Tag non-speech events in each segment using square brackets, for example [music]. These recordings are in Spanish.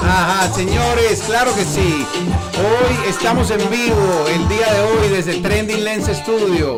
Ajá, señores, claro que sí. Hoy estamos en vivo, el día de hoy, desde Trending Lens Studio,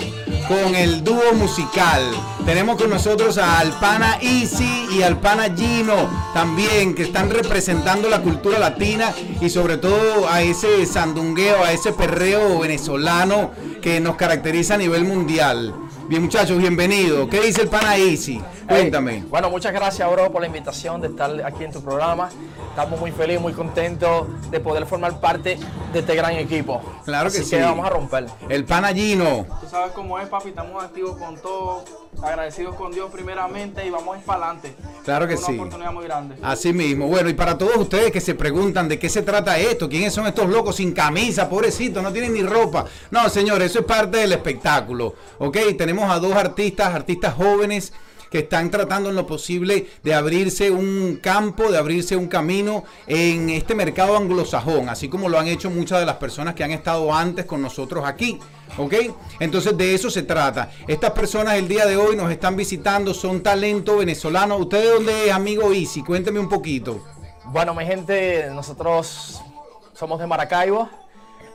con el dúo musical. Tenemos con nosotros a Alpana Easy y Alpana Gino, también, que están representando la cultura latina y sobre todo a ese sandungueo, a ese perreo venezolano que nos caracteriza a nivel mundial. Bien, muchachos, bienvenidos. ¿Qué dice el pana Easy? Cuéntame. bueno, muchas gracias, bro, por la invitación de estar aquí en tu programa. Estamos muy felices, muy contentos de poder formar parte de este gran equipo. Claro que Así sí. que vamos a romper. El pana Gino. Tú sabes cómo es, papi, estamos activos con todo, agradecidos con Dios primeramente y vamos para adelante. Claro que es una sí. oportunidad muy grande. Así mismo. Bueno, y para todos ustedes que se preguntan de qué se trata esto, quiénes son estos locos sin camisa, pobrecitos, no tienen ni ropa. No, señor, eso es parte del espectáculo. ¿Ok? Tenemos a dos artistas, artistas jóvenes que están tratando en lo posible de abrirse un campo, de abrirse un camino en este mercado anglosajón, así como lo han hecho muchas de las personas que han estado antes con nosotros aquí. ¿Ok? Entonces de eso se trata. Estas personas el día de hoy nos están visitando, son talento venezolano. ¿Usted de dónde es, amigo Easy? Cuénteme un poquito. Bueno, mi gente, nosotros somos de Maracaibo.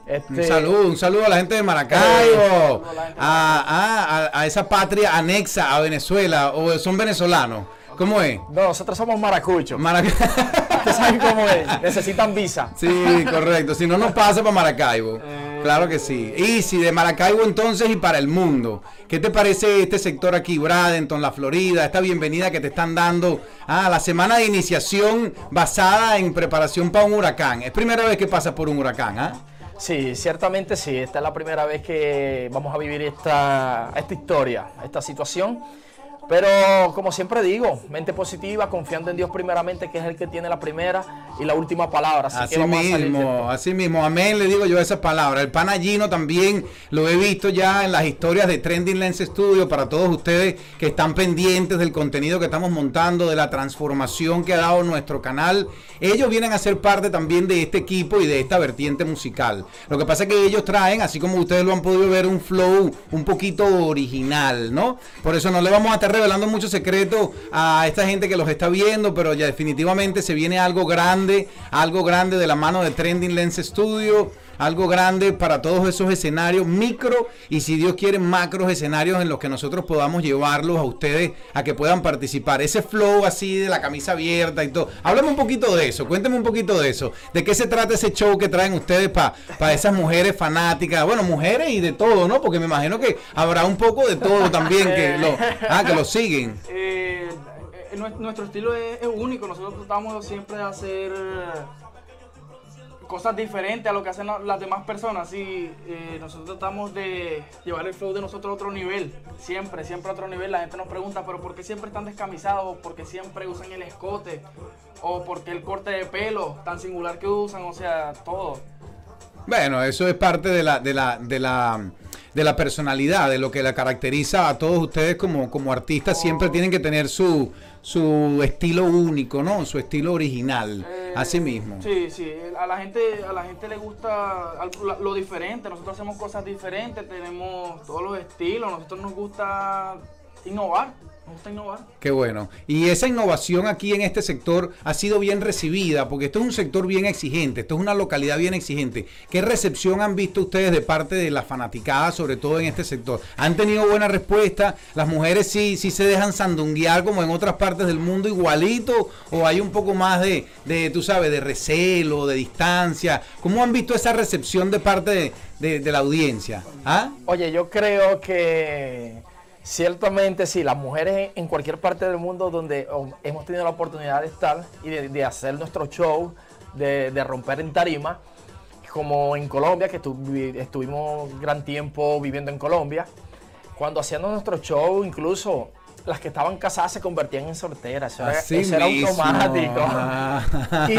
Este, Un saludo, un saludo a la gente de Maracaibo, a, a- a- esa patria anexa a Venezuela, o son venezolanos. ¿Cómo es? No, nosotros somos maracuchos. [laughs] Ustedes saben cómo es. Necesitan visa. Sí, correcto. Si no, nos pasa para Maracaibo. Claro que sí. Y si de Maracaibo entonces y para el mundo. ¿Qué te parece este sector aquí, Bradenton, la Florida, esta bienvenida que te están dando a la semana de iniciación basada en preparación para un huracán? Es primera vez que pasas por un huracán, ¿ah? Sí, ciertamente sí. Esta es la primera vez que vamos a vivir esta, esta historia, esta situación. Pero como siempre digo, mente positiva, confiando en Dios primeramente, que es el que tiene la primera y la última palabra. Así, Así que vamos a mismo, esto. así mismo. Amén, le digo yo esas palabras. El panallino también lo he visto ya en las historias de Trending Lens Studio para todos ustedes que están pendientes del contenido que estamos montando, de la transformación que ha dado nuestro canal. Ellos vienen a ser parte también de este equipo y de esta vertiente musical. Lo que pasa es que ellos traen, así como ustedes lo han podido ver, un flow un poquito original, ¿no? Por eso no le vamos a estar revelando muchos secretos a esta gente que los está viendo, pero ya definitivamente se viene algo grande, algo grande de la mano de Trending Lens Studio, algo grande para todos esos escenarios micro y si Dios quiere macros escenarios en los que nosotros podamos llevarlos a ustedes a que puedan participar. Ese flow así de la camisa abierta y todo. Háblame un poquito de eso, cuénteme un poquito de eso. ¿De qué se trata ese show que traen ustedes para esas mujeres fanáticas? Bueno, mujeres y de todo, ¿no? Porque me imagino que habrá un poco de todo también que lo, [laughs] ah, que lo siguen. Eh, eh, nue- nuestro estilo es, es único, nosotros tratamos siempre de hacer cosas diferentes a lo que hacen la- las demás personas. Sí, eh, nosotros tratamos de llevar el flow de nosotros a otro nivel, siempre, siempre a otro nivel. La gente nos pregunta, pero ¿por qué siempre están descamisados? ¿Por qué siempre usan el escote? ¿O por qué el corte de pelo tan singular que usan? O sea, todo. Bueno, eso es parte de la, de la, de la, de la personalidad, de lo que la caracteriza a todos ustedes como, como artistas. Siempre tienen que tener su, su estilo único, ¿no? Su estilo original. Eh, Así mismo. Sí, sí. A la gente, a la gente le gusta lo diferente. Nosotros hacemos cosas diferentes, tenemos todos los estilos. Nosotros nos gusta innovar. Nos gusta innovar. Qué bueno. Y esa innovación aquí en este sector ha sido bien recibida, porque esto es un sector bien exigente, esto es una localidad bien exigente. ¿Qué recepción han visto ustedes de parte de las fanaticadas, sobre todo en este sector? ¿Han tenido buena respuesta? ¿Las mujeres sí, sí se dejan sandunguear como en otras partes del mundo igualito? ¿O hay un poco más de, de tú sabes, de recelo, de distancia? ¿Cómo han visto esa recepción de parte de, de- de la audiencia? ¿Ah? Oye, yo creo que ciertamente sí, las mujeres en cualquier parte del mundo donde oh, hemos tenido la oportunidad de estar y de, de hacer nuestro show, de, de romper en tarima, como en Colombia, que estu- estuvimos gran tiempo viviendo en Colombia, cuando hacíamos nuestro show, incluso las que estaban casadas se convertían en solteras. Eso, era, eso automático. Ah. [laughs] Y,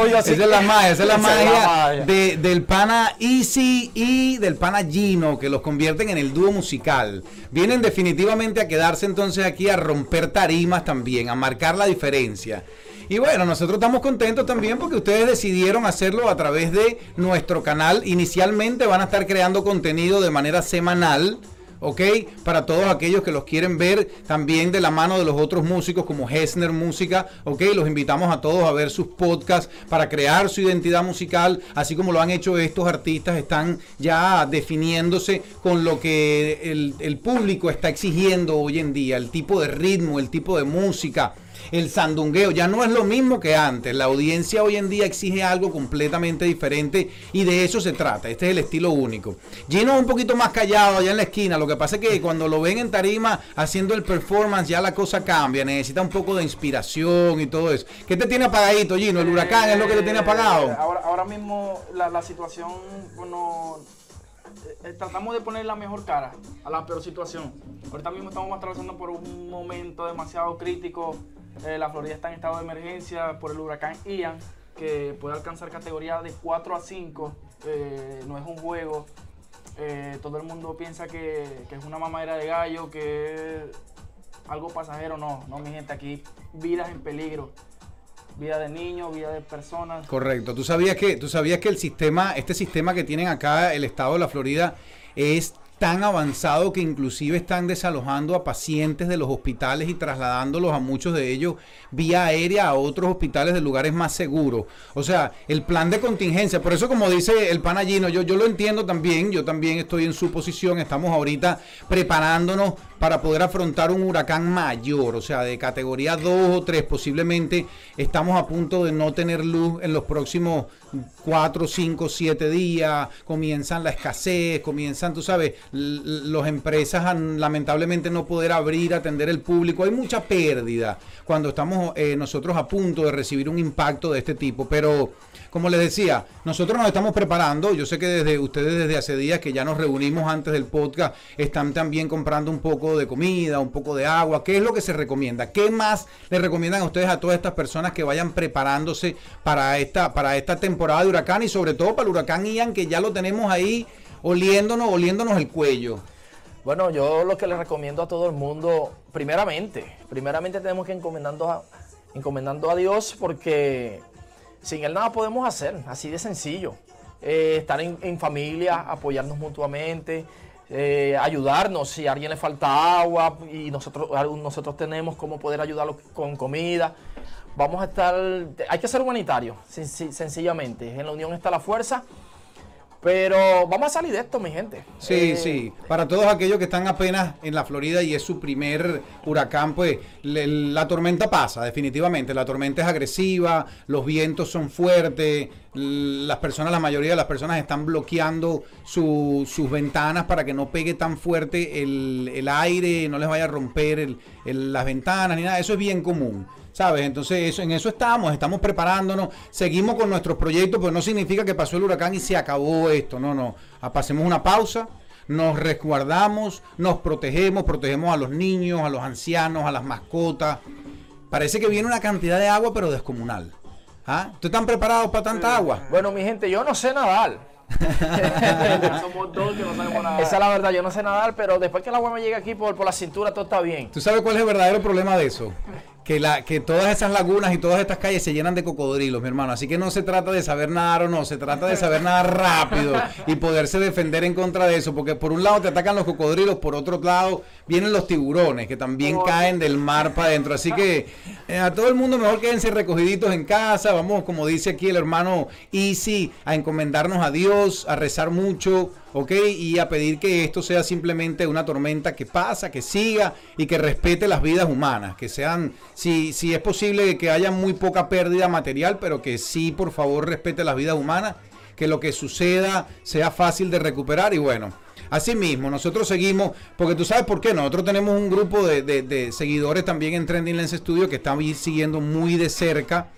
obvio, [laughs] Esa es la magia, esa es la magia. de- del pana Easy y del pana Gino, que los convierten en el dúo musical. Vienen definitivamente a quedarse entonces aquí a romper tarimas también, a marcar la diferencia. Y bueno, nosotros estamos contentos también porque ustedes decidieron hacerlo a través de nuestro canal. Inicialmente van a estar creando contenido de manera semanal. ¿Ok? Para todos aquellos que los quieren ver también de la mano de los otros músicos como Hessner Música, ¿ok? Los invitamos a todos a ver sus podcasts para crear su identidad musical, así como lo han hecho estos artistas, están ya definiéndose con lo que el, el público está exigiendo hoy en día, el tipo de ritmo, el tipo de música el sandungueo. Ya no es lo mismo que antes. La audiencia hoy en día exige algo completamente diferente y de eso se trata. Este es el estilo único. Gino es un poquito más callado allá en la esquina. Lo que pasa es que cuando lo ven en tarima haciendo el performance ya la cosa cambia. Necesita un poco de inspiración y todo eso. ¿Qué te tiene apagadito, Gino? ¿El huracán es lo que te tiene apagado? Eh, ahora, ahora mismo la, la situación, bueno, eh, tratamos de poner la mejor cara a la peor situación. Ahorita mismo estamos atravesando por un momento demasiado crítico eh, la Florida está en estado de emergencia por el huracán Ian, que puede alcanzar categoría de 4 a 5. Eh, no es un juego. Eh, todo el mundo piensa que, es una mamadera de gallo, que es algo pasajero. No, no, mi gente, aquí vidas en peligro. Vida de niños, vida de personas. Correcto. ¿Tú sabías que, tú sabías que el sistema, este sistema que tienen acá el estado de la Florida es tan avanzado que inclusive están desalojando a pacientes de los hospitales y trasladándolos a muchos de ellos vía aérea a otros hospitales de lugares más seguros. O sea, el plan de contingencia, por eso como dice el panallino, yo, yo lo entiendo también, yo también estoy en su posición, estamos ahorita preparándonos para poder afrontar un huracán mayor, o sea, de categoría 2 o 3, posiblemente estamos a punto de no tener luz en los próximos 4, 5, 7 días, comienzan la escasez, comienzan, tú sabes, las empresas han, lamentablemente no poder abrir, atender el público, hay mucha pérdida cuando estamos eh, nosotros a punto de recibir un impacto de este tipo, pero como les decía, nosotros nos estamos preparando. Yo sé que desde ustedes desde hace días que ya nos reunimos antes del podcast, están también comprando un poco de comida, un poco de agua. ¿Qué es lo que se recomienda? ¿Qué más le recomiendan a ustedes a todas estas personas que vayan preparándose para esta, para esta temporada de huracán y sobre todo para el huracán Ian, que ya lo tenemos ahí oliéndonos, oliéndonos el cuello? Bueno, yo lo que les recomiendo a todo el mundo, primeramente, primeramente tenemos que encomendando a, encomendando a Dios porque sin él nada podemos hacer, así de sencillo. Eh, estar en, familia, apoyarnos mutuamente, eh, ayudarnos si a alguien le falta agua y nosotros, nosotros tenemos cómo poder ayudarlo con comida. Vamos a estar, hay que ser humanitario, sencillamente. En la unión está la fuerza pero vamos a salir de esto, mi gente. Sí, eh, sí. Para todos aquellos que están apenas en la Florida y es su primer huracán, pues la tormenta pasa, definitivamente. La tormenta es agresiva, los vientos son fuertes, las personas, la mayoría de las personas están bloqueando sus ventanas para que no pegue tan fuerte el, aire, no les vaya a romper las ventanas ni nada. Eso es bien común. ¿Sabes? Entonces eso, en eso estamos, estamos preparándonos, seguimos con nuestros proyectos, pero no significa que pasó el huracán y se acabó esto, no, no, ah, pasemos una pausa, nos resguardamos, nos protegemos, protegemos a los niños, a los ancianos, a las mascotas. Parece que viene una cantidad de agua, pero descomunal. ¿Ah? ¿Ustedes están preparados para tanta agua? [laughs] Bueno, mi gente, yo no sé nadar. [laughs] [laughs] Somos dos que no sabemos nadar. Esa es la verdad, yo no sé nadar, pero después que el agua me llega aquí por, por la cintura, todo está bien. ¿Tú sabes cuál es el verdadero problema de eso? Que, la, que todas esas lagunas y todas estas calles se llenan de cocodrilos, mi hermano. Así que no se trata de saber nadar o no, se trata de saber nadar rápido y poderse defender en contra de eso. Porque por un lado te atacan los cocodrilos, por otro lado vienen los tiburones que también caen del mar para adentro. Así que eh, a todo el mundo mejor quédense recogiditos en casa. Vamos, como dice aquí el hermano Easy, a encomendarnos a Dios, a rezar mucho ¿ok? Y a pedir que esto sea simplemente una tormenta que pasa, que siga y que respete las vidas humanas, que sean, si, si es posible que haya muy poca pérdida material, pero que sí, por favor, respete las vidas humanas, que lo que suceda sea fácil de recuperar y bueno. Así mismo, nosotros seguimos, porque tú sabes por qué, nosotros tenemos un grupo de, de seguidores también en Trending Lens Studio que están siguiendo muy de cerca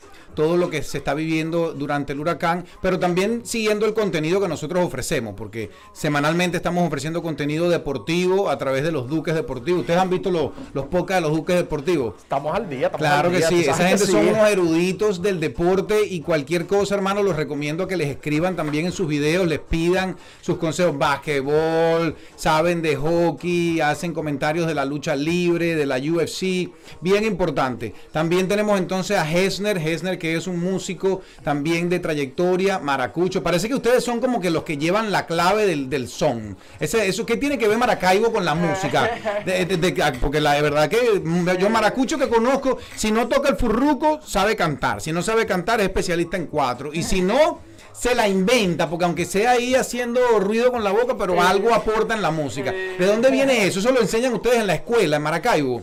todo lo que se está viviendo durante el huracán, pero también siguiendo el contenido que nosotros ofrecemos, porque semanalmente estamos ofreciendo contenido deportivo a través de los Duques Deportivos. ¿Ustedes han visto los, los podcasts de los Duques Deportivos? Estamos al día. claro que sí, esa gente son unos eruditos del deporte y cualquier cosa, hermano, los recomiendo que les escriban también en sus videos, les pidan sus consejos, basquetbol, saben de hockey, hacen comentarios de la lucha libre, de la UFC, bien importante. También tenemos entonces a Hesner, Hesner que que es un músico también de trayectoria, maracucho. Parece que ustedes son como que los que llevan la clave del, del son. Ese, eso, ¿Qué tiene que ver Maracaibo con la música? [laughs] De- de- de- ah, porque la de verdad que yo maracucho que conozco, si no toca el furruco, sabe cantar. Si no sabe cantar, es especialista en cuatro. Y si no, se la inventa, porque aunque sea ahí haciendo ruido con la boca, pero algo aporta en la música. ¿De dónde viene eso? ¿Eso lo enseñan ustedes en la escuela, en Maracaibo?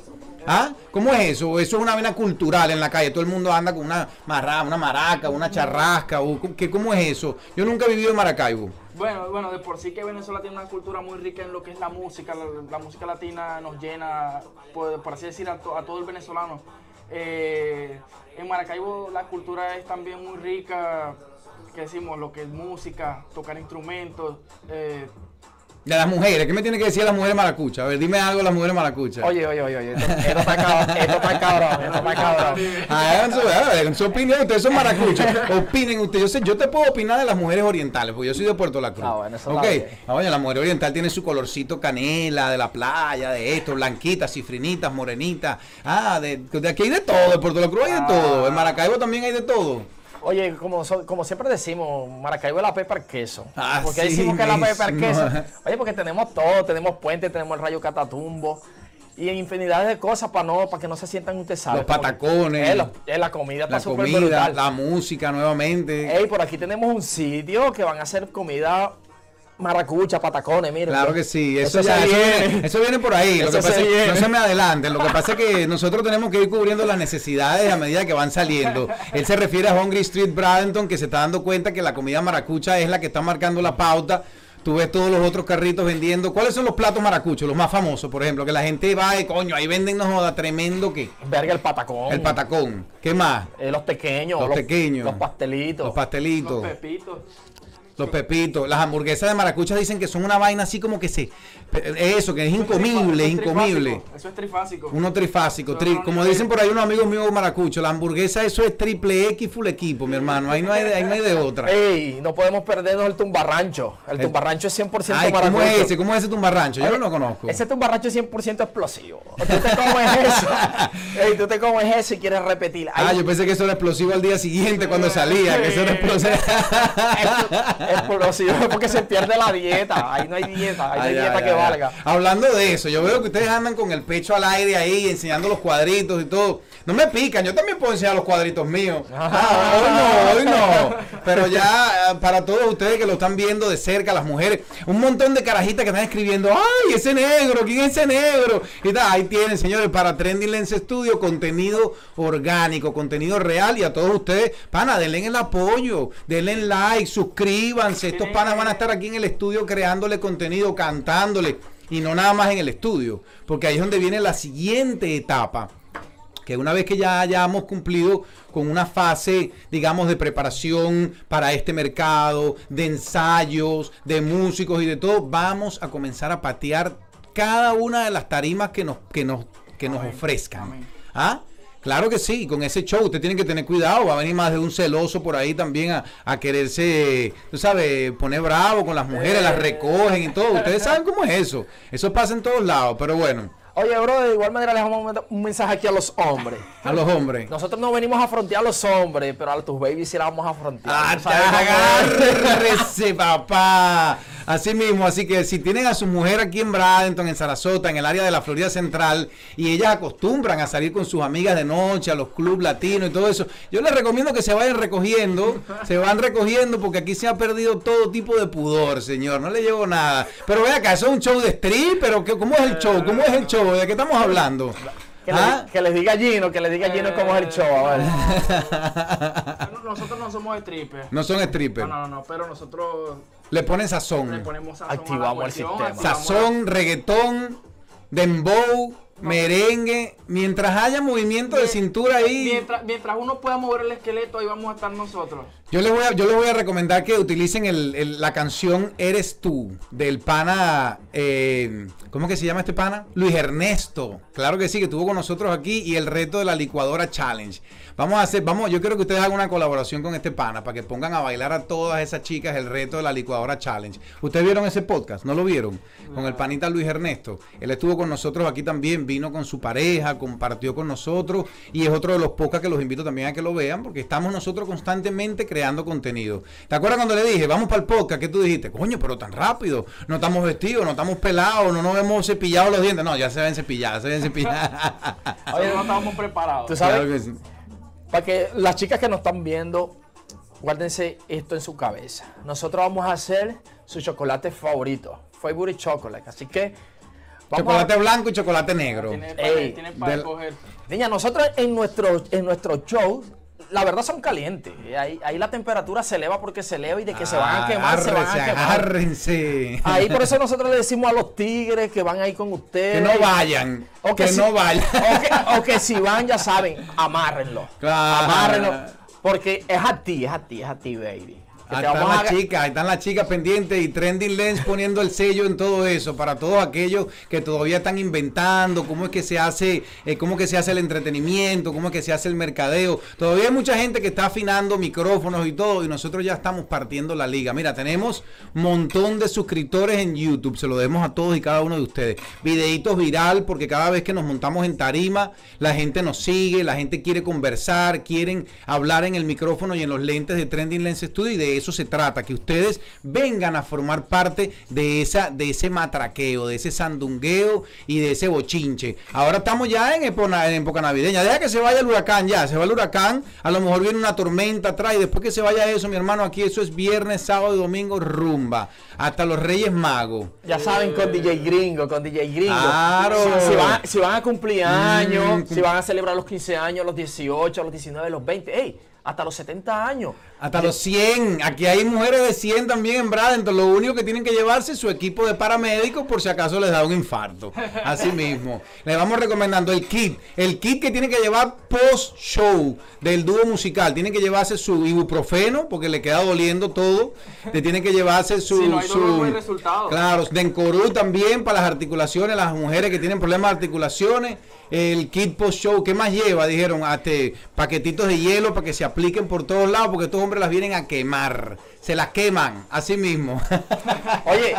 ¿Ah? ¿Cómo es eso? Eso es una vena cultural en la calle. Todo el mundo anda con una marra, una maraca, una charrasca. O, ¿qué, ¿Cómo es eso? Yo nunca he vivido en Maracaibo. Bueno, bueno, de por sí que Venezuela tiene una cultura muy rica en lo que es la música. La, música latina nos llena, por, por así decir, a, to- a todo el venezolano. Eh, en Maracaibo la cultura es también muy rica, que decimos, lo que es música, tocar instrumentos. eh, De las mujeres. ¿Qué me tiene que decir las mujeres maracuchas? A ver, dime algo de las mujeres maracuchas. Oye, oye, oye, oye. Esto, esto está cabrón, esto está [laughs] cabrón, esto está cabrón. Ah, hagan su, su opinión, ustedes son maracuchos. Opinen ustedes. Yo sé, yo te puedo opinar de las mujeres orientales, porque yo soy de Puerto La Cruz. Ah, bueno, eso ok. Ah, bueno, la mujer oriental tiene su colorcito canela, de la playa, de esto, blanquitas, cifrinitas, morenitas. Ah, de, de aquí hay de todo, de Puerto La Cruz hay de todo. En Maracaibo también hay de todo. Oye, como, siempre decimos, Maracaibo es la pepa al queso. Ah, ¿Por qué sí decimos que es la pepa al queso? [laughs] Oye, porque tenemos todo, tenemos puente, tenemos el rayo catatumbo y infinidades de cosas para no, para que no se sientan ustedes saben. Los patacones. Eh, eh, la comida está La comida, brutal. la música nuevamente. Ey, por aquí tenemos un sitio que van a hacer comida maracucha, patacones, miren. Claro que sí, eso, ya, eso, viene. eso viene por ahí. Lo Eso que pasa se es no se me adelanten. Lo que pasa es que nosotros tenemos que ir cubriendo las necesidades a medida que van saliendo. Él se refiere a Hungry Street Bradenton, que se está dando cuenta que la comida maracucha es la que está marcando la pauta. Tú ves todos los otros carritos vendiendo. ¿Cuáles son los platos maracuchos? Los más famosos, por ejemplo, que la gente va y coño, ahí venden, no joda, tremendo que. Verga el patacón. El patacón. ¿Qué más? Eh, los pequeños. Los pequeños. Los pastelitos. Los pastelitos. los pepitos. Los pepitos, las hamburguesas de maracucha dicen que son una vaina así como que se. Eso, que es incomible, es incomible. Eso es trifásico. Uno trifásico, tri- como dicen por ahí unos amigos míos maracuchos, la hamburguesa eso es triple X full equipo, mi hermano. Ahí no hay, de- ahí no hay de otra. Ey, no podemos perdernos el tumbarrancho. El El- tumbarrancho es 100% Ay, ¿cómo maracucho. es ese? ¿Cómo es ese tumbarrancho? Yo no lo conozco. Ese tumbarrancho es 100% explosivo. Tú te comes eso. [laughs] Ey, tú te comes eso y quieres repetir. Ah, yo pensé que eso era explosivo al día siguiente cuando salía, que eso era [laughs] explosivo. Explosivo [laughs] porque se pierde la dieta. Ahí no hay dieta, ahí no hay Ay, dieta que valga. Hablando de eso, yo veo que ustedes andan con el pecho al aire ahí, enseñando los cuadritos y todo. No me pican, yo también puedo enseñar los cuadritos míos. [laughs] Ah, hoy no, hoy no. Pero ya, eh, para todos ustedes que lo están viendo de cerca, las mujeres, un montón de carajitas que están escribiendo, ¡ay, ese negro! ¿Quién es ese negro? Y tal, ahí tienen, señores, para Trending Lens Studio, contenido orgánico, contenido real. Y a todos ustedes, pana, denle el apoyo, denle like, suscríbanse. Estos panas van a estar aquí en el estudio creándole contenido, cantándole. Y no nada más en el estudio, porque ahí es donde viene la siguiente etapa que una vez que ya hayamos cumplido con una fase, digamos, de preparación para este mercado, de ensayos, de músicos y de todo, vamos a comenzar a patear cada una de las tarimas que nos, que nos, que nos ofrezcan. ¿Ah? Claro que sí, con ese show usted tiene que tener cuidado, va a venir más de un celoso por ahí también a, a quererse, tú sabes, poner bravo con las mujeres, las recogen y todo. Ustedes saben cómo es eso. Eso pasa en todos lados, pero bueno, Oye, bro, de igual manera les vamos a mandar un mensaje aquí a los hombres. a los hombres. Nosotros no venimos a frontear a los hombres, pero a tus babies sí la vamos a frontear. Ah, agárrese, [laughs] papá. Así mismo, así que si tienen a su mujer aquí en Bradenton, en Sarasota, en el área de la Florida Central, y ellas acostumbran a salir con sus amigas de noche, a los clubs latinos y todo eso, yo les recomiendo que se vayan recogiendo, se van recogiendo, porque aquí se ha perdido todo tipo de pudor, señor. No le llevo nada. Pero ve acá, ¿eso es un show de street? ¿Pero cómo es el show? ¿Cómo es el show? ¿De qué estamos hablando? Que, le, ¿Ah? que les diga Gino, que les diga Gino cómo es el show. A ver. No, Nosotros no somos strippers. No son strippers. No, no, no, pero nosotros Le ponen sazón. le ponemos sazón Activamos a la el sistema. Sazón, reggaetón, dembow, merengue. Mientras haya movimiento de cintura ahí, Mientras, mientras uno pueda mover el esqueleto, ahí vamos a estar nosotros. yo les voy a, yo les voy a recomendar que utilicen el- el- la canción Eres tú del pana, eh, ¿cómo que se llama este pana? Luis Ernesto. Claro que sí, que estuvo con nosotros aquí y el reto de la licuadora challenge. Vamos a hacer, vamos, yo quiero que ustedes hagan una colaboración con este pana para que pongan a bailar a todas esas chicas el reto de la licuadora challenge. ¿Ustedes vieron ese podcast? ¿No lo vieron? Con el panita Luis Ernesto. Él estuvo con nosotros aquí también, vino con su pareja, compartió con nosotros y es otro de los podcasts que los invito también a que lo vean porque estamos nosotros constantemente creando contenido. ¿Te acuerdas cuando le dije, vamos para el podcast? ¿Qué tú dijiste? Coño, pero tan rápido. No estamos vestidos, no estamos pelados, no nos hemos cepillado los dientes. No, ya se ven cepillados, se ven cepillados. Oye, no estábamos preparados. Tú sabes, Claro que sí. Para que las chicas que nos están viendo, guárdense esto en su cabeza. Nosotros vamos a hacer su chocolate favorito, favorite chocolate. Así que vamos Chocolate a- blanco y chocolate negro. Tiene para, Ey, tiene para del- escoger. Niña, nosotros en nuestro, en nuestro show, la verdad son calientes. Ahí, ahí la temperatura se eleva porque se eleva y de que se van a quemar, se van a quemar. agárrense. Ahí por eso nosotros le decimos a los tigres que van ahí con ustedes. Que no vayan. O que si- no vayan. O que, o que si van, ya saben, amárrenlo. Claro. Amárrenlo. Porque es a ti, es a ti, es a ti, baby. Ahí están las chicas, ahí están las chicas pendientes y Trending Lens poniendo el sello en todo eso para todos aquellos que todavía están inventando cómo es que se hace, eh, cómo que se hace el entretenimiento, cómo es que se hace el mercadeo. Todavía hay mucha gente que está afinando micrófonos y todo y nosotros ya estamos partiendo la liga. Mira, tenemos montón de suscriptores en YouTube, se lo demos a todos y cada uno de ustedes. Videitos viral porque cada vez que nos montamos en tarima, la gente nos sigue, la gente quiere conversar, quieren hablar en el micrófono y en los lentes de Trending Lens Studio y de eso se trata, que ustedes vengan a formar parte de esa de ese matraqueo, de ese sandungueo y de ese bochinche. Ahora estamos ya en época, en época navideña, deja que se vaya el huracán ya, se va el huracán, a lo mejor viene una tormenta atrás y después que se vaya eso, mi hermano, aquí eso es viernes, sábado y domingo rumba, hasta los Reyes Magos. Ya saben, con DJ Gringo, con DJ Gringo. Claro. Si, si van, si van a cumplir años, Mm, si van a celebrar los 15 años, los 18, los 19, los 20, ey, hasta los 70 años. Hasta los 100. Aquí hay mujeres de 100 también en Bradenton. Lo único que tienen que llevarse es su equipo de paramédicos por si acaso les da un infarto. Así mismo. Le vamos recomendando el kit. El kit que tiene que llevar post-show del dúo musical. Tiene que llevarse su ibuprofeno porque le queda doliendo todo. Le tiene que llevarse su... Si no hay dolor, su- no hay resultado. Claro, Dencorú también para las articulaciones, las mujeres que tienen problemas de articulaciones. El kit post show, ¿qué más lleva? Dijeron, hasta paquetitos de hielo para que se apliquen por todos lados, porque estos hombres las vienen a quemar. Se las queman, así mismo. [laughs] Oye,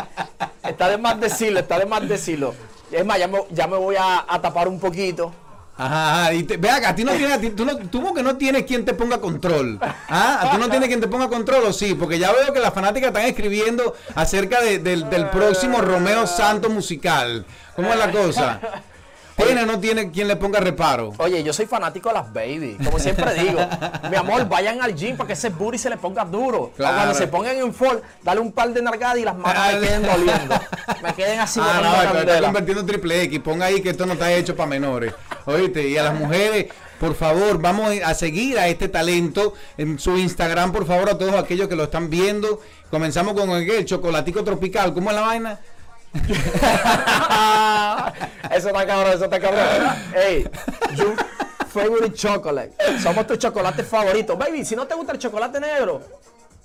está de más decirlo, está de más decirlo. Es más, ya me, ya me voy a, a tapar un poquito. Ajá, ajá, y te- ve acá, a ti no tienes, a ti- tú, no, tú que no tienes quien te ponga control. ¿Ah? ¿A tú no tienes quien te ponga control o sí? Porque ya veo que las fanáticas están escribiendo acerca de- del, del próximo Romeo Santo musical. ¿Cómo es la cosa? ¿Tiene o no tiene quien le ponga reparo? Oye, yo soy fanático de las baby, como siempre digo. Mi amor, vayan al gym para que ese booty se le ponga duro. Claro. O cuando se pongan en fall, dale un par de nalgadas y las manos me queden doliendo. [laughs] Me queden así Ah, no, esto está convirtiendo en triple X. Ponga ahí que esto no está hecho para menores. Oíste, y a las mujeres, por favor, vamos a seguir a este talento en su Instagram, por favor, a todos aquellos que lo están viendo. Comenzamos con el, el chocolatico tropical. ¿Cómo es la vaina? [laughs] eso está cabrón, eso está cabrón. Ey, you favorite chocolate. Somos tus chocolates favoritos. Baby, si no te gusta el chocolate negro,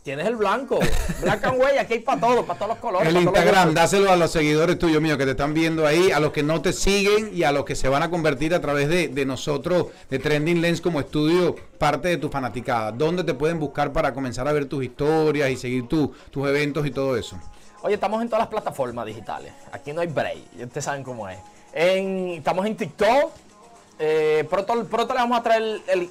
tienes el blanco. Black and white, aquí hay para todo, para todos los colores. El todos Instagram, dáselo a los seguidores tuyos míos que te están viendo ahí, a los que no te siguen y a los que se van a convertir a través de, de nosotros, de Trending Lens como estudio, parte de tu fanaticada. ¿Dónde te pueden buscar para comenzar a ver tus historias y seguir tu- tus eventos y todo eso? Oye, estamos en todas las plataformas digitales. Aquí no hay break. Ustedes saben cómo es. En- estamos en TikTok. Eh, pronto, pronto le vamos a traer el-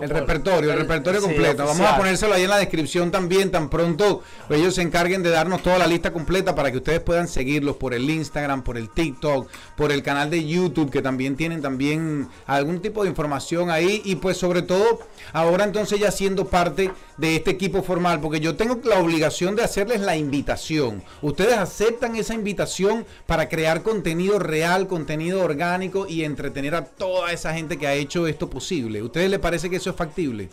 El repertorio, el, repertorio sí, completo. Vamos a ponérselo ahí en la descripción también, tan pronto ellos se encarguen de darnos toda la lista completa para que ustedes puedan seguirlos por el Instagram, por el TikTok, por el canal de YouTube, que también tienen también algún tipo de información ahí. Y pues sobre todo, ahora entonces ya siendo parte de este equipo formal, porque yo tengo la obligación de hacerles la invitación. Ustedes aceptan esa invitación para crear contenido real, contenido orgánico y entretener a toda esa gente que ha hecho esto posible. ¿Ustedes les parece que eso es factible?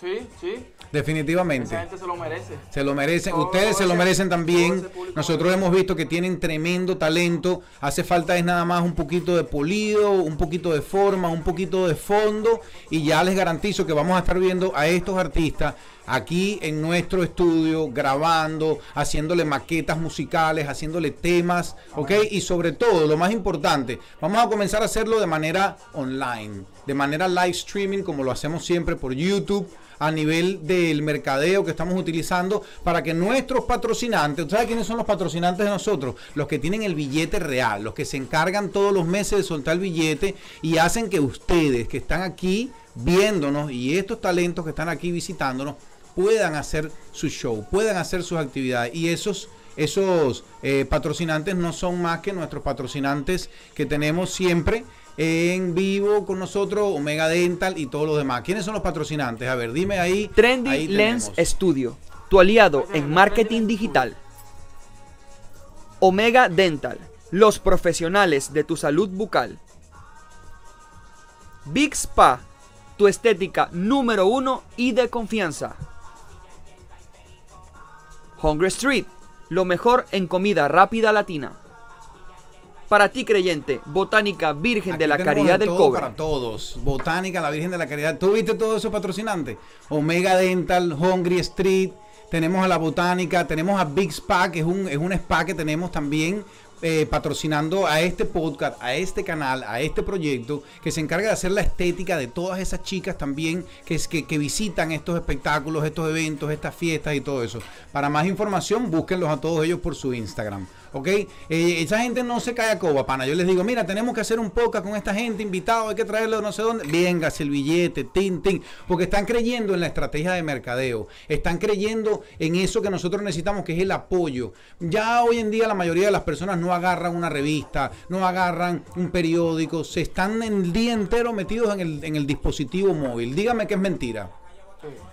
Sí, sí. Definitivamente. Esa gente se lo merece. Se lo merecen, Todo- ustedes todo se lo merecen también. Nosotros hemos visto que tienen tremendo talento. Hace falta es nada más un poquito de polido, un poquito de forma, un poquito de fondo. Y ya les garantizo que vamos a estar viendo a estos artistas aquí en nuestro estudio, grabando, haciéndole maquetas musicales, haciéndole temas, ¿ok? Y sobre todo, lo más importante, vamos a comenzar a hacerlo de manera online, de manera live streaming, como lo hacemos siempre por YouTube a nivel del mercadeo que estamos utilizando para que nuestros patrocinantes, ¿sabes quiénes son los patrocinantes de nosotros? Los que tienen el billete real, los que se encargan todos los meses de soltar el billete y hacen que ustedes que están aquí viéndonos y estos talentos que están aquí visitándonos puedan hacer su show, puedan hacer sus actividades y esos esos eh, patrocinantes no son más que nuestros patrocinantes que tenemos siempre en vivo con nosotros, Omega Dental y todos los demás. ¿Quiénes son los patrocinantes? A ver, dime ahí. Trendy Ahí Lens tenemos. Studio, tu aliado en marketing digital. Omega Dental, los profesionales de tu salud bucal. Big Spa, tu estética número uno y de confianza. Hungry Street, lo mejor en comida rápida latina. Para ti creyente, Botánica Virgen de la Caridad de del Cobre. Para todos. Botánica, la Virgen de la Caridad. ¿Tú viste todos esos patrocinantes? Omega Dental, Hungry Street. Tenemos a la Botánica, tenemos a Big Spa, que es un, es un spa que tenemos también eh, patrocinando a este podcast, a este canal, a este proyecto, que se encarga de hacer la estética de todas esas chicas también que, es, que, que visitan estos espectáculos, estos eventos, estas fiestas y todo eso. Para más información, búsquenlos a todos ellos por su Instagram. ¿Ok? Eh, esa gente no se cae a coba, pana. Yo les digo, mira, tenemos que hacer un podcast con esta gente, invitado, hay que traerlo no sé dónde. Véngase el billete, tin, tin. Porque están creyendo en la estrategia de mercadeo. Están creyendo en eso que nosotros necesitamos, que es el apoyo. Ya hoy en día la mayoría de las personas no agarran una revista, no agarran un periódico, se están el día entero metidos en el, en el dispositivo móvil. Dígame que es mentira.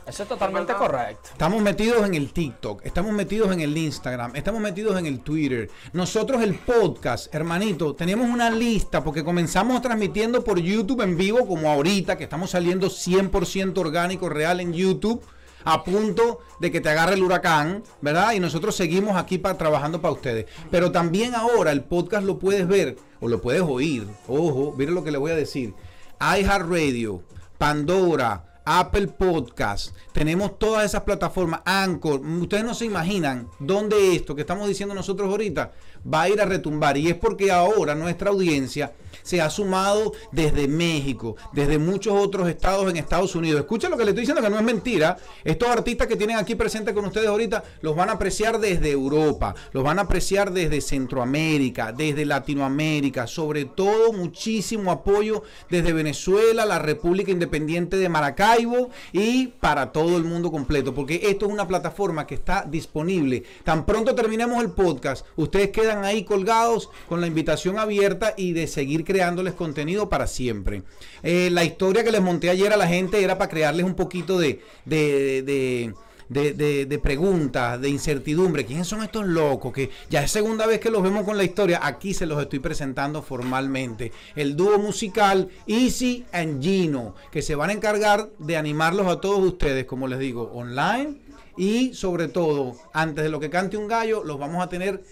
Eso es totalmente correcto. Estamos metidos en el TikTok, estamos metidos en el Instagram, estamos metidos en el Twitter. Nosotros el podcast, hermanito, tenemos una lista porque comenzamos transmitiendo por YouTube en vivo como ahorita que estamos saliendo 100% orgánico, real en YouTube. A punto de que te agarre el huracán, ¿verdad? Y nosotros seguimos aquí para trabajando para ustedes. Pero también ahora el podcast lo puedes ver o lo puedes oír. Ojo, mire lo que le voy a decir. iHeartRadio, Pandora, Apple Podcast, tenemos todas esas plataformas, Anchor, ustedes no se imaginan dónde esto que estamos diciendo nosotros ahorita va a ir a retumbar. Y es porque ahora nuestra audiencia se ha sumado desde México, desde muchos otros estados en Estados Unidos. Escuchen lo que le estoy diciendo que no es mentira. Estos artistas que tienen aquí presentes con ustedes ahorita los van a apreciar desde Europa, los van a apreciar desde Centroamérica, desde Latinoamérica, sobre todo muchísimo apoyo desde Venezuela, la República Independiente de Maracaibo y para todo el mundo completo, porque esto es una plataforma que está disponible. Tan pronto terminemos el podcast, ustedes quedan ahí colgados con la invitación abierta y de seguir creándoles contenido para siempre. Eh, la historia que les monté ayer a la gente era para crearles un poquito de, de, de- de- de- de preguntas, de incertidumbre. ¿Quiénes son estos locos? Que ya es segunda vez que los vemos con la historia. Aquí se los estoy presentando formalmente. El dúo musical Easy and Gino, que se van a encargar de animarlos a todos ustedes, como les digo, online. Y sobre todo, antes de lo que cante un gallo, los vamos a tener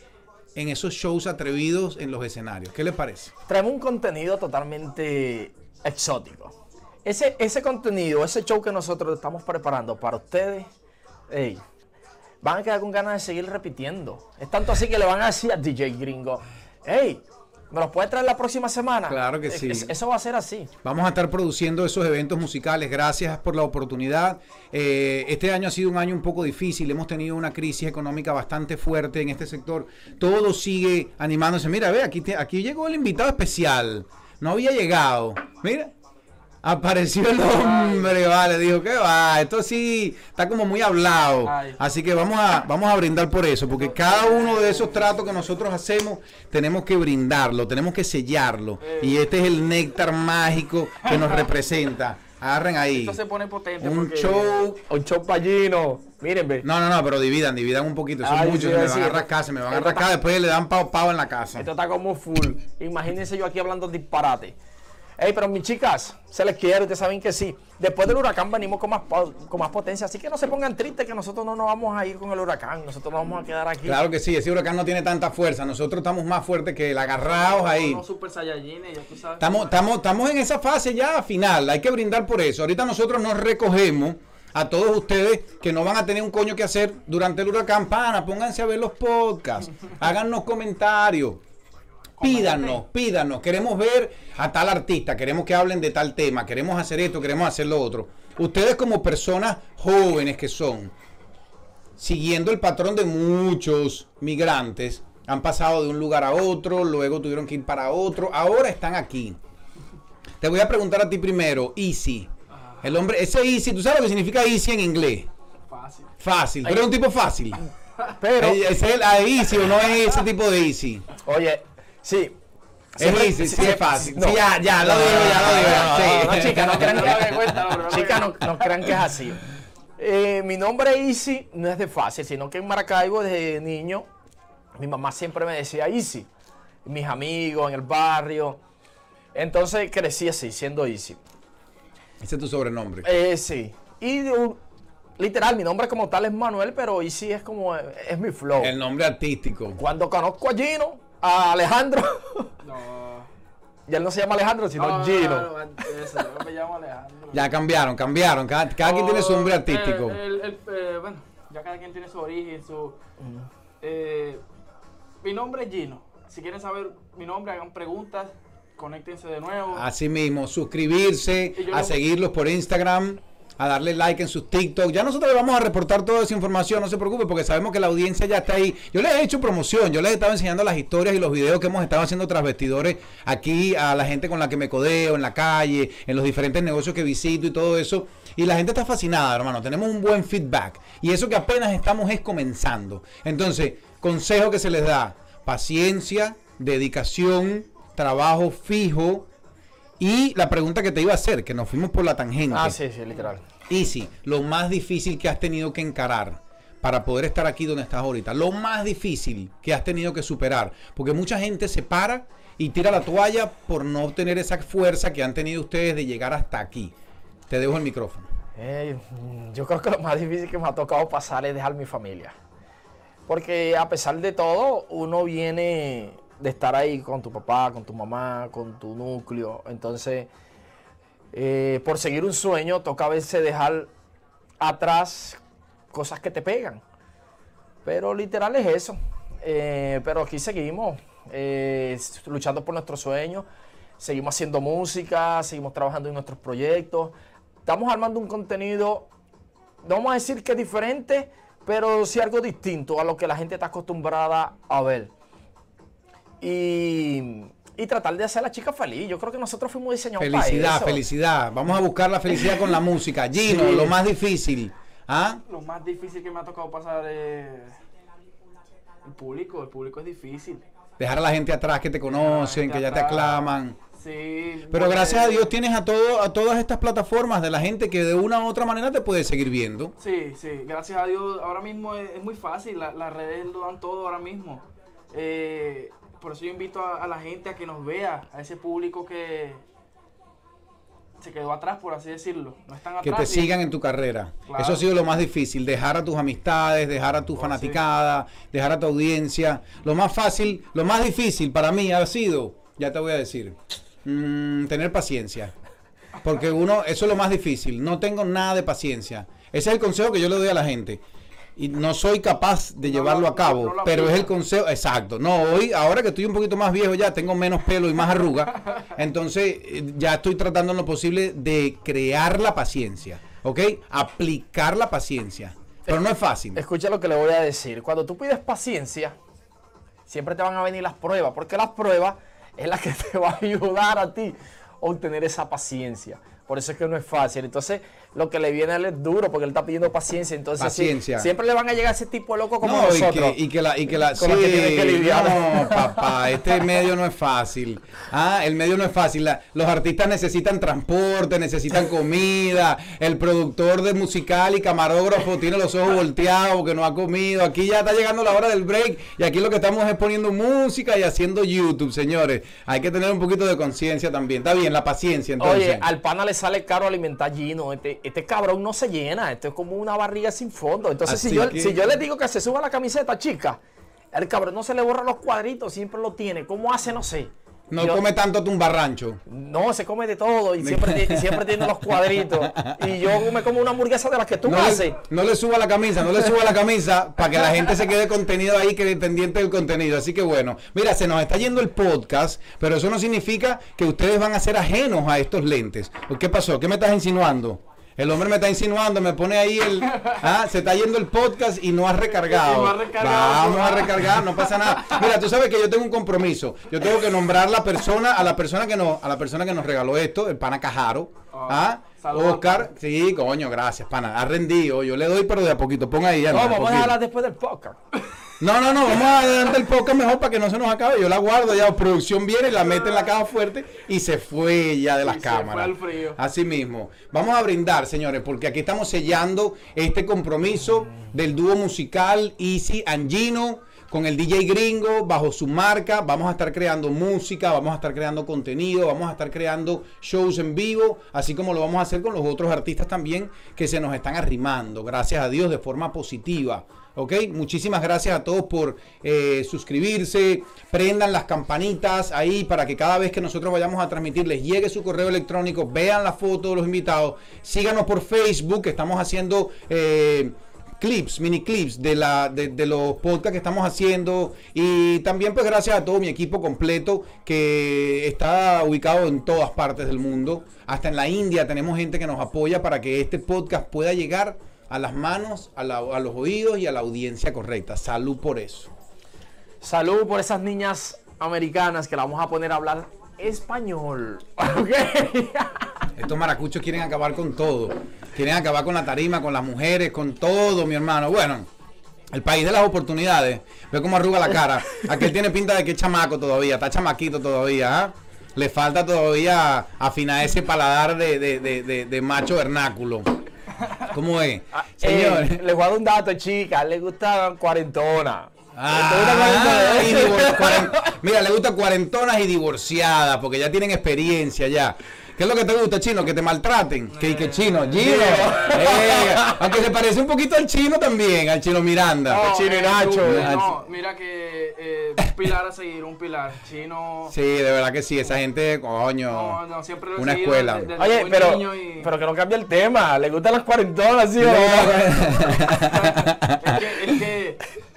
en esos shows atrevidos en los escenarios. ¿Qué les parece? Traemos un contenido totalmente exótico. Ese, ese contenido, ese show que nosotros estamos preparando para ustedes, ey, van a quedar con ganas de seguir repitiendo. Es tanto así que le van a decir a DJ Gringo, hey, ¿me los puedes traer la próxima semana? Claro que sí. es- eso va a ser así. Vamos a estar produciendo esos eventos musicales. Gracias por la oportunidad. Eh, este año ha sido un año un poco difícil. Hemos tenido una crisis económica bastante fuerte en este sector. Todo sigue animándose. Mira, ve, aquí, te- aquí llegó el invitado especial. No había llegado. Mira. Apareció el hombre, vale, dijo que va, esto sí está como muy hablado. Ay. Así que vamos a, vamos a brindar por eso, porque cada uno de esos tratos que nosotros hacemos tenemos que brindarlo, tenemos que sellarlo. Y este es el néctar mágico que nos [laughs] representa. Agarren ahí. Esto se pone potente Un porque- show. Un show payino. Miren, ve. No, no, no, pero dividan, dividan un poquito. Son Ay, muchos, sí, se me sí, van a rascar, se me van a rascar, está- después le dan pao pao en la casa. Esto está como full. Imagínense yo aquí hablando disparate. Ey, pero mis chicas, se les quiere, ustedes saben que sí. Después del huracán venimos con más, con más potencia, así que no se pongan tristes que nosotros no nos vamos a ir con el huracán, nosotros nos vamos a quedar aquí. Claro que sí, ese huracán no tiene tanta fuerza. Nosotros estamos más fuertes que el agarrados ahí. Super saiyajines, ya tú sabes. Estamos, estamos, estamos en esa fase ya final. Hay que brindar por eso. Ahorita nosotros nos recogemos a todos ustedes que no van a tener un coño que hacer durante el huracán. Pana, pónganse a ver los podcasts. Háganos comentarios. Pídanos, pídanos. Queremos ver a tal artista, queremos que hablen de tal tema, queremos hacer esto, queremos hacer lo otro. Ustedes como personas jóvenes que son, siguiendo el patrón de muchos migrantes, han pasado de un lugar a otro, luego tuvieron que ir para otro, ahora están aquí. Te voy a preguntar a ti primero, Easy. El hombre, ese Easy, ¿tú sabes lo que significa Easy en inglés? Fácil. Fácil. ¿Tú eres un tipo fácil? [laughs] Pero, ¿Es el a Easy o no es ese tipo de Easy? oye, sí. Es Siempre- Easy, sí, sí, es fácil. no. Sí, ya, ya, lo digo, ya lo digo. Sí. no, no, chicas, no crean [laughs] que, doy no, no crean que es así. Eh, mi nombre Easy no es de fácil, sino que en Maracaibo desde niño mi mamá siempre me decía Easy. Mis amigos en el barrio. Entonces crecí así, siendo Easy. Ese es tu sobrenombre. Eh, sí. Y literal, mi nombre como tal es Manuel, pero Easy es como, es mi flow. El nombre artístico. Cuando conozco a Gino, a Alejandro, [laughs] No. ya él no se llama Alejandro, sino No, no, Gino. no, no, eso, yo me llamo Alejandro. Ya cambiaron, cambiaron. Cada, cada quien tiene su nombre artístico. el- el- eh, bueno, ya cada quien tiene su origen, su... eh, mi nombre es Gino. Si quieren saber mi nombre, hagan preguntas, conéctense de nuevo. Así mismo, suscribirse, a lo- seguirlos por Instagram, a darle like en sus TikTok. Ya nosotros le vamos a reportar toda esa información, no se preocupe, porque sabemos que la audiencia ya está ahí. Yo les he hecho promoción, yo les he estado enseñando las historias y los videos que hemos estado haciendo tras vestidores aquí a la gente con la que me codeo, en la calle, en los diferentes negocios que visito y todo eso. Y la gente está fascinada, hermano. Tenemos un buen feedback. Y eso que apenas estamos es comenzando. Entonces, consejo que se les da, paciencia, dedicación, trabajo fijo. Y la pregunta que te iba a hacer, que nos fuimos por la tangente. Ah, sí, sí, literal. Easy, lo más difícil que has tenido que encarar para poder estar aquí donde estás ahorita. Lo más difícil que has tenido que superar. Porque mucha gente se para y tira la toalla por no obtener esa fuerza que han tenido ustedes de llegar hasta aquí. Te dejo el micrófono. Eh, mm, yo creo que lo más difícil que me ha tocado pasar es dejar mi familia. Porque a pesar de todo, uno viene de estar ahí con tu papá, con tu mamá, con tu núcleo. Entonces, eh, por seguir un sueño, toca a veces dejar atrás cosas que te pegan. Pero literal es eso. Eh, pero aquí seguimos eh, luchando por nuestros sueños. Seguimos haciendo música, seguimos trabajando en nuestros proyectos. Estamos armando un contenido, no vamos a decir que diferente, pero sí algo distinto a lo que la gente está acostumbrada a ver. Y, y tratar de hacer a la chica feliz. Yo creo que nosotros fuimos diseñados para Felicidad, eso. felicidad. Vamos a buscar la felicidad con la [laughs] música. Gino, Sí. lo más difícil. ¿Ah? Lo más difícil que me ha tocado pasar es el público. El público es difícil. Dejar a la gente atrás que te conocen, que ya te aclaman. Sí. Pero gracias a Dios tienes a todo, a todas estas plataformas de la gente que de una u otra manera te puede seguir viendo. Sí, sí, gracias a Dios ahora mismo es, es muy fácil, la- las redes lo dan todo ahora mismo. Eh, por eso yo invito a, a la gente a que nos vea, a ese público que se quedó atrás, por así decirlo. No están que atrás. te y- sigan en tu carrera. Claro. Eso ha sido lo más difícil, dejar a tus amistades, dejar a tu Oh, sí. fanaticada, dejar a tu audiencia. Lo más fácil, lo más difícil para mí ha sido, ya te voy a decir, mm, tener paciencia. Porque uno, eso es lo más difícil, no tengo nada de paciencia. Ese es el consejo que yo le doy a la gente. Y no soy capaz de No llevarlo lo- a cabo, no pero es el consejo, exacto. No, hoy, ahora que estoy un poquito más viejo ya, tengo menos pelo y más arruga, [laughs] entonces eh, ya estoy tratando en lo posible de crear la paciencia, ¿ok? Aplicar la paciencia. Pero no es fácil. Escucha lo que le voy a decir. Cuando tú pides paciencia, siempre te van a venir las pruebas, porque las pruebas es la que [laughs] te va a ayudar a ti a obtener esa paciencia. Por eso es que no es fácil. Entonces, lo que le viene a él es duro porque él está pidiendo paciencia. Entonces, sí, Paciencia. siempre le van a llegar ese tipo de loco como No, y nosotros. que, y que la, y que la, Con la que tiene que lidiar. no, papá, este medio no es fácil. Ah, el medio no es fácil. La- los artistas necesitan transporte, necesitan comida. El productor de musical y camarógrafo tiene los ojos volteados porque no ha comido. Aquí ya está llegando la hora del break y aquí lo que estamos es poniendo música y haciendo YouTube, señores. Hay que tener un poquito de conciencia también. Está bien, la paciencia entonces. Oye, al pana le sale caro alimentar Gino. Este, este cabrón no se llena. Esto es como una barriga sin fondo. Entonces, si yo, que- si yo le digo que se suba la camiseta, chica, el cabrón no se le borra los cuadritos, siempre lo tiene. ¿Cómo hace? No sé. no Yo- come tanto tumbarrancho. No, se come de todo y siempre, tiene- y siempre tiene los cuadritos. Y yo me como una hamburguesa de las que tú No haces. le, no le suba la camisa, no le suba la camisa para que la gente se quede contenido ahí, que pendiente del contenido. Así que bueno, mira, se nos está yendo el podcast, pero eso no significa que ustedes van a ser ajenos a estos lentes. ¿Qué pasó? ¿Qué me estás insinuando? El hombre me está insinuando, me pone ahí el... Ah, se está yendo el podcast y no has recargado. [laughs] No recargado, Vamos a recargar, no pasa nada. Mira, tú sabes que yo tengo un compromiso. Yo tengo que nombrar la persona, a la persona que nos, a la persona que nos regaló esto, el pana Cajaro. Ah, saludos al Oscar, sí, coño, gracias, pana. Ha rendido. Yo le doy, pero de a poquito. Ponga ahí. No, vamos a dejarla después del podcast. No, no, no, vamos a adelante el podcast mejor para que no se nos acabe. Yo la guardo ya, producción viene, la mete en la caja fuerte y se fue ya de las Y se fue cámaras. al frío. Así mismo. Vamos a brindar, señores, porque aquí estamos sellando este compromiso del dúo musical Easy and Gino con el DJ gringo bajo su marca. Vamos a estar creando música, vamos a estar creando contenido, vamos a estar creando shows en vivo, así como lo vamos a hacer con los otros artistas también que se nos están arrimando, gracias a Dios, de forma positiva. ¿Ok? Muchísimas gracias a todos por eh, suscribirse. Prendan las campanitas ahí para que cada vez que nosotros vayamos a transmitir les llegue su correo electrónico. Vean la foto de los invitados. Síganos por Facebook, que estamos haciendo eh, clips, mini clips de, la, de, de los podcasts que estamos haciendo. Y también, pues, gracias a todo mi equipo completo que está ubicado en todas partes del mundo. Hasta en la India tenemos gente que nos apoya para que este podcast pueda llegar a las manos, a, la- a los oídos y a la audiencia correcta. Salud por eso. Salud por esas niñas americanas que la vamos a poner a hablar español. [laughs] ¿Ok? Estos maracuchos quieren acabar con todo. Quieren acabar con la tarima, con las mujeres, con todo, mi hermano. Bueno, el país de las oportunidades. Ve cómo arruga la cara. Aquel tiene pinta de que es chamaco todavía, está chamaquito todavía. ¿ah? Le falta todavía afinar ese paladar de, de- de- de- de macho vernáculo. ¿Cómo es? Señores. Eh, les voy a dar un dato, chicas. Les gustan cuarentonas. Ah, y Les gustan divor- cuarentonas. cuaren- Mira, le gustan cuarentonas y divorciadas, porque ya tienen experiencia ya. ¿Qué es lo que te gusta, chino? Que te maltraten. Que, que chino, Gino. Eh, aunque se parece un poquito al chino también, al chino Miranda. No, Chino y eh, Nacho. tú, eh, no, mira que eh, un pilar a seguir, un pilar. Chino. Sí, de verdad que sí, esa gente, coño. No, no, siempre lo una escuela. desde- desde Oye, pero, niño y- pero que no cambie el tema. Le gustan las cuarentonas, ¿sí? o no? [laughs] es, que,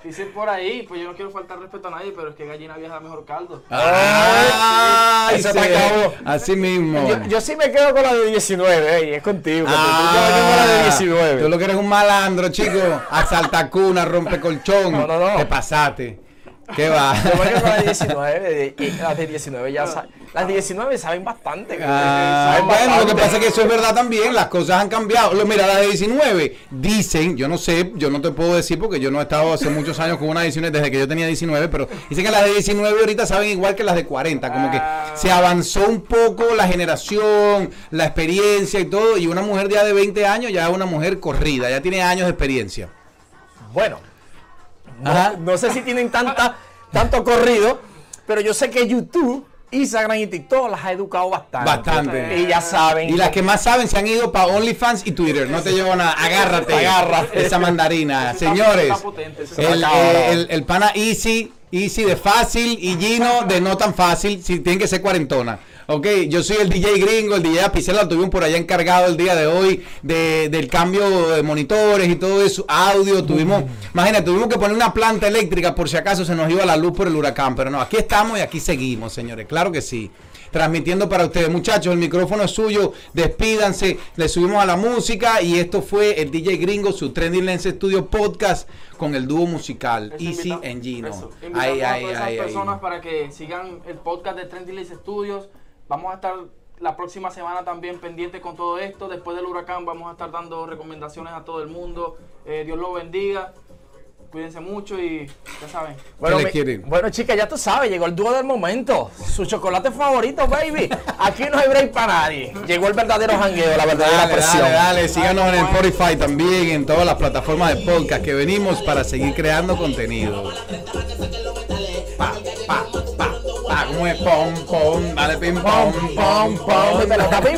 dicen por ahí, pues yo no quiero faltar respeto a nadie, pero es que gallina vieja da mejor caldo. Ay, Ese sí, se acabó. Así mismo. Yo, yo sí me quedo con la de 19, ey, es contigo. que tú- tú te vas con la de Ah, 19. Tú lo que eres un malandro, chico. Asalta cuna, rompe colchón. No, no, no. Te pasaste. ¿Qué va? [laughs] Yo me quedo con la de 19, de- y [laughs] las de 19 ya sa- Las de 19 saben bastante. Ah, saben bueno, lo que pasa es que eso es verdad también, las cosas han cambiado. Mira, la de 19, dicen, yo no sé, yo no te puedo decir porque yo no he estado hace muchos años con una de 19 desde que yo tenía 19, pero dicen que las de 19 ahorita saben igual que las de 40, como que se avanzó un poco la generación, la experiencia y todo, y una mujer ya de 20 años ya es una mujer corrida, ya tiene años de experiencia. Bueno, no, sé si tienen tanta, tanto corrido, pero yo sé que YouTube, Instagram y TikTok las ha educado bastante. Bastante. Y ya saben. Y las que más saben se han ido para OnlyFans y Twitter. No te llevo nada. Agárrate. Agárrate. Esa mandarina. Señores, está potente, ese el, pana Easy, Easy de fácil y Gino de no tan fácil. Si tienen que ser cuarentona. Ok, yo soy el DJ gringo, el DJ Apicela, lo tuvimos por allá encargado el día de hoy de- del cambio de monitores y todo eso, audio, tuvimos, imagínate, tuvimos que poner una planta eléctrica por si acaso se nos iba la luz por el huracán, pero no, aquí estamos y aquí seguimos, señores, claro que sí transmitiendo para ustedes. Muchachos, el micrófono es suyo, despídanse, le subimos a la música y esto fue el DJ Gringo, su Trending Lens Studio Podcast con el dúo musical Eso, Easy invita- and Gino. eso, Ay, a ay, todas esas ay, ay. personas para que sigan el podcast de Trendy Lace Studios. Vamos a estar la próxima semana también pendiente con todo esto. Después del huracán vamos a estar dando recomendaciones a todo el mundo. Eh, Dios lo bendiga. Cuídense mucho y ya saben. Bueno, le mi- quieren? bueno, chicas, ya tú sabes, llegó el dúo del momento. Su chocolate favorito, baby. Aquí no hay break para nadie. Llegó el verdadero jangueo, la verdadera Dale, presión. dale, dale, síganos en el Spotify también, en todas las plataformas de podcast que venimos para seguir creando contenido. Pom, pom, dale pim, pom, pom, pom. Mi pelota, pim,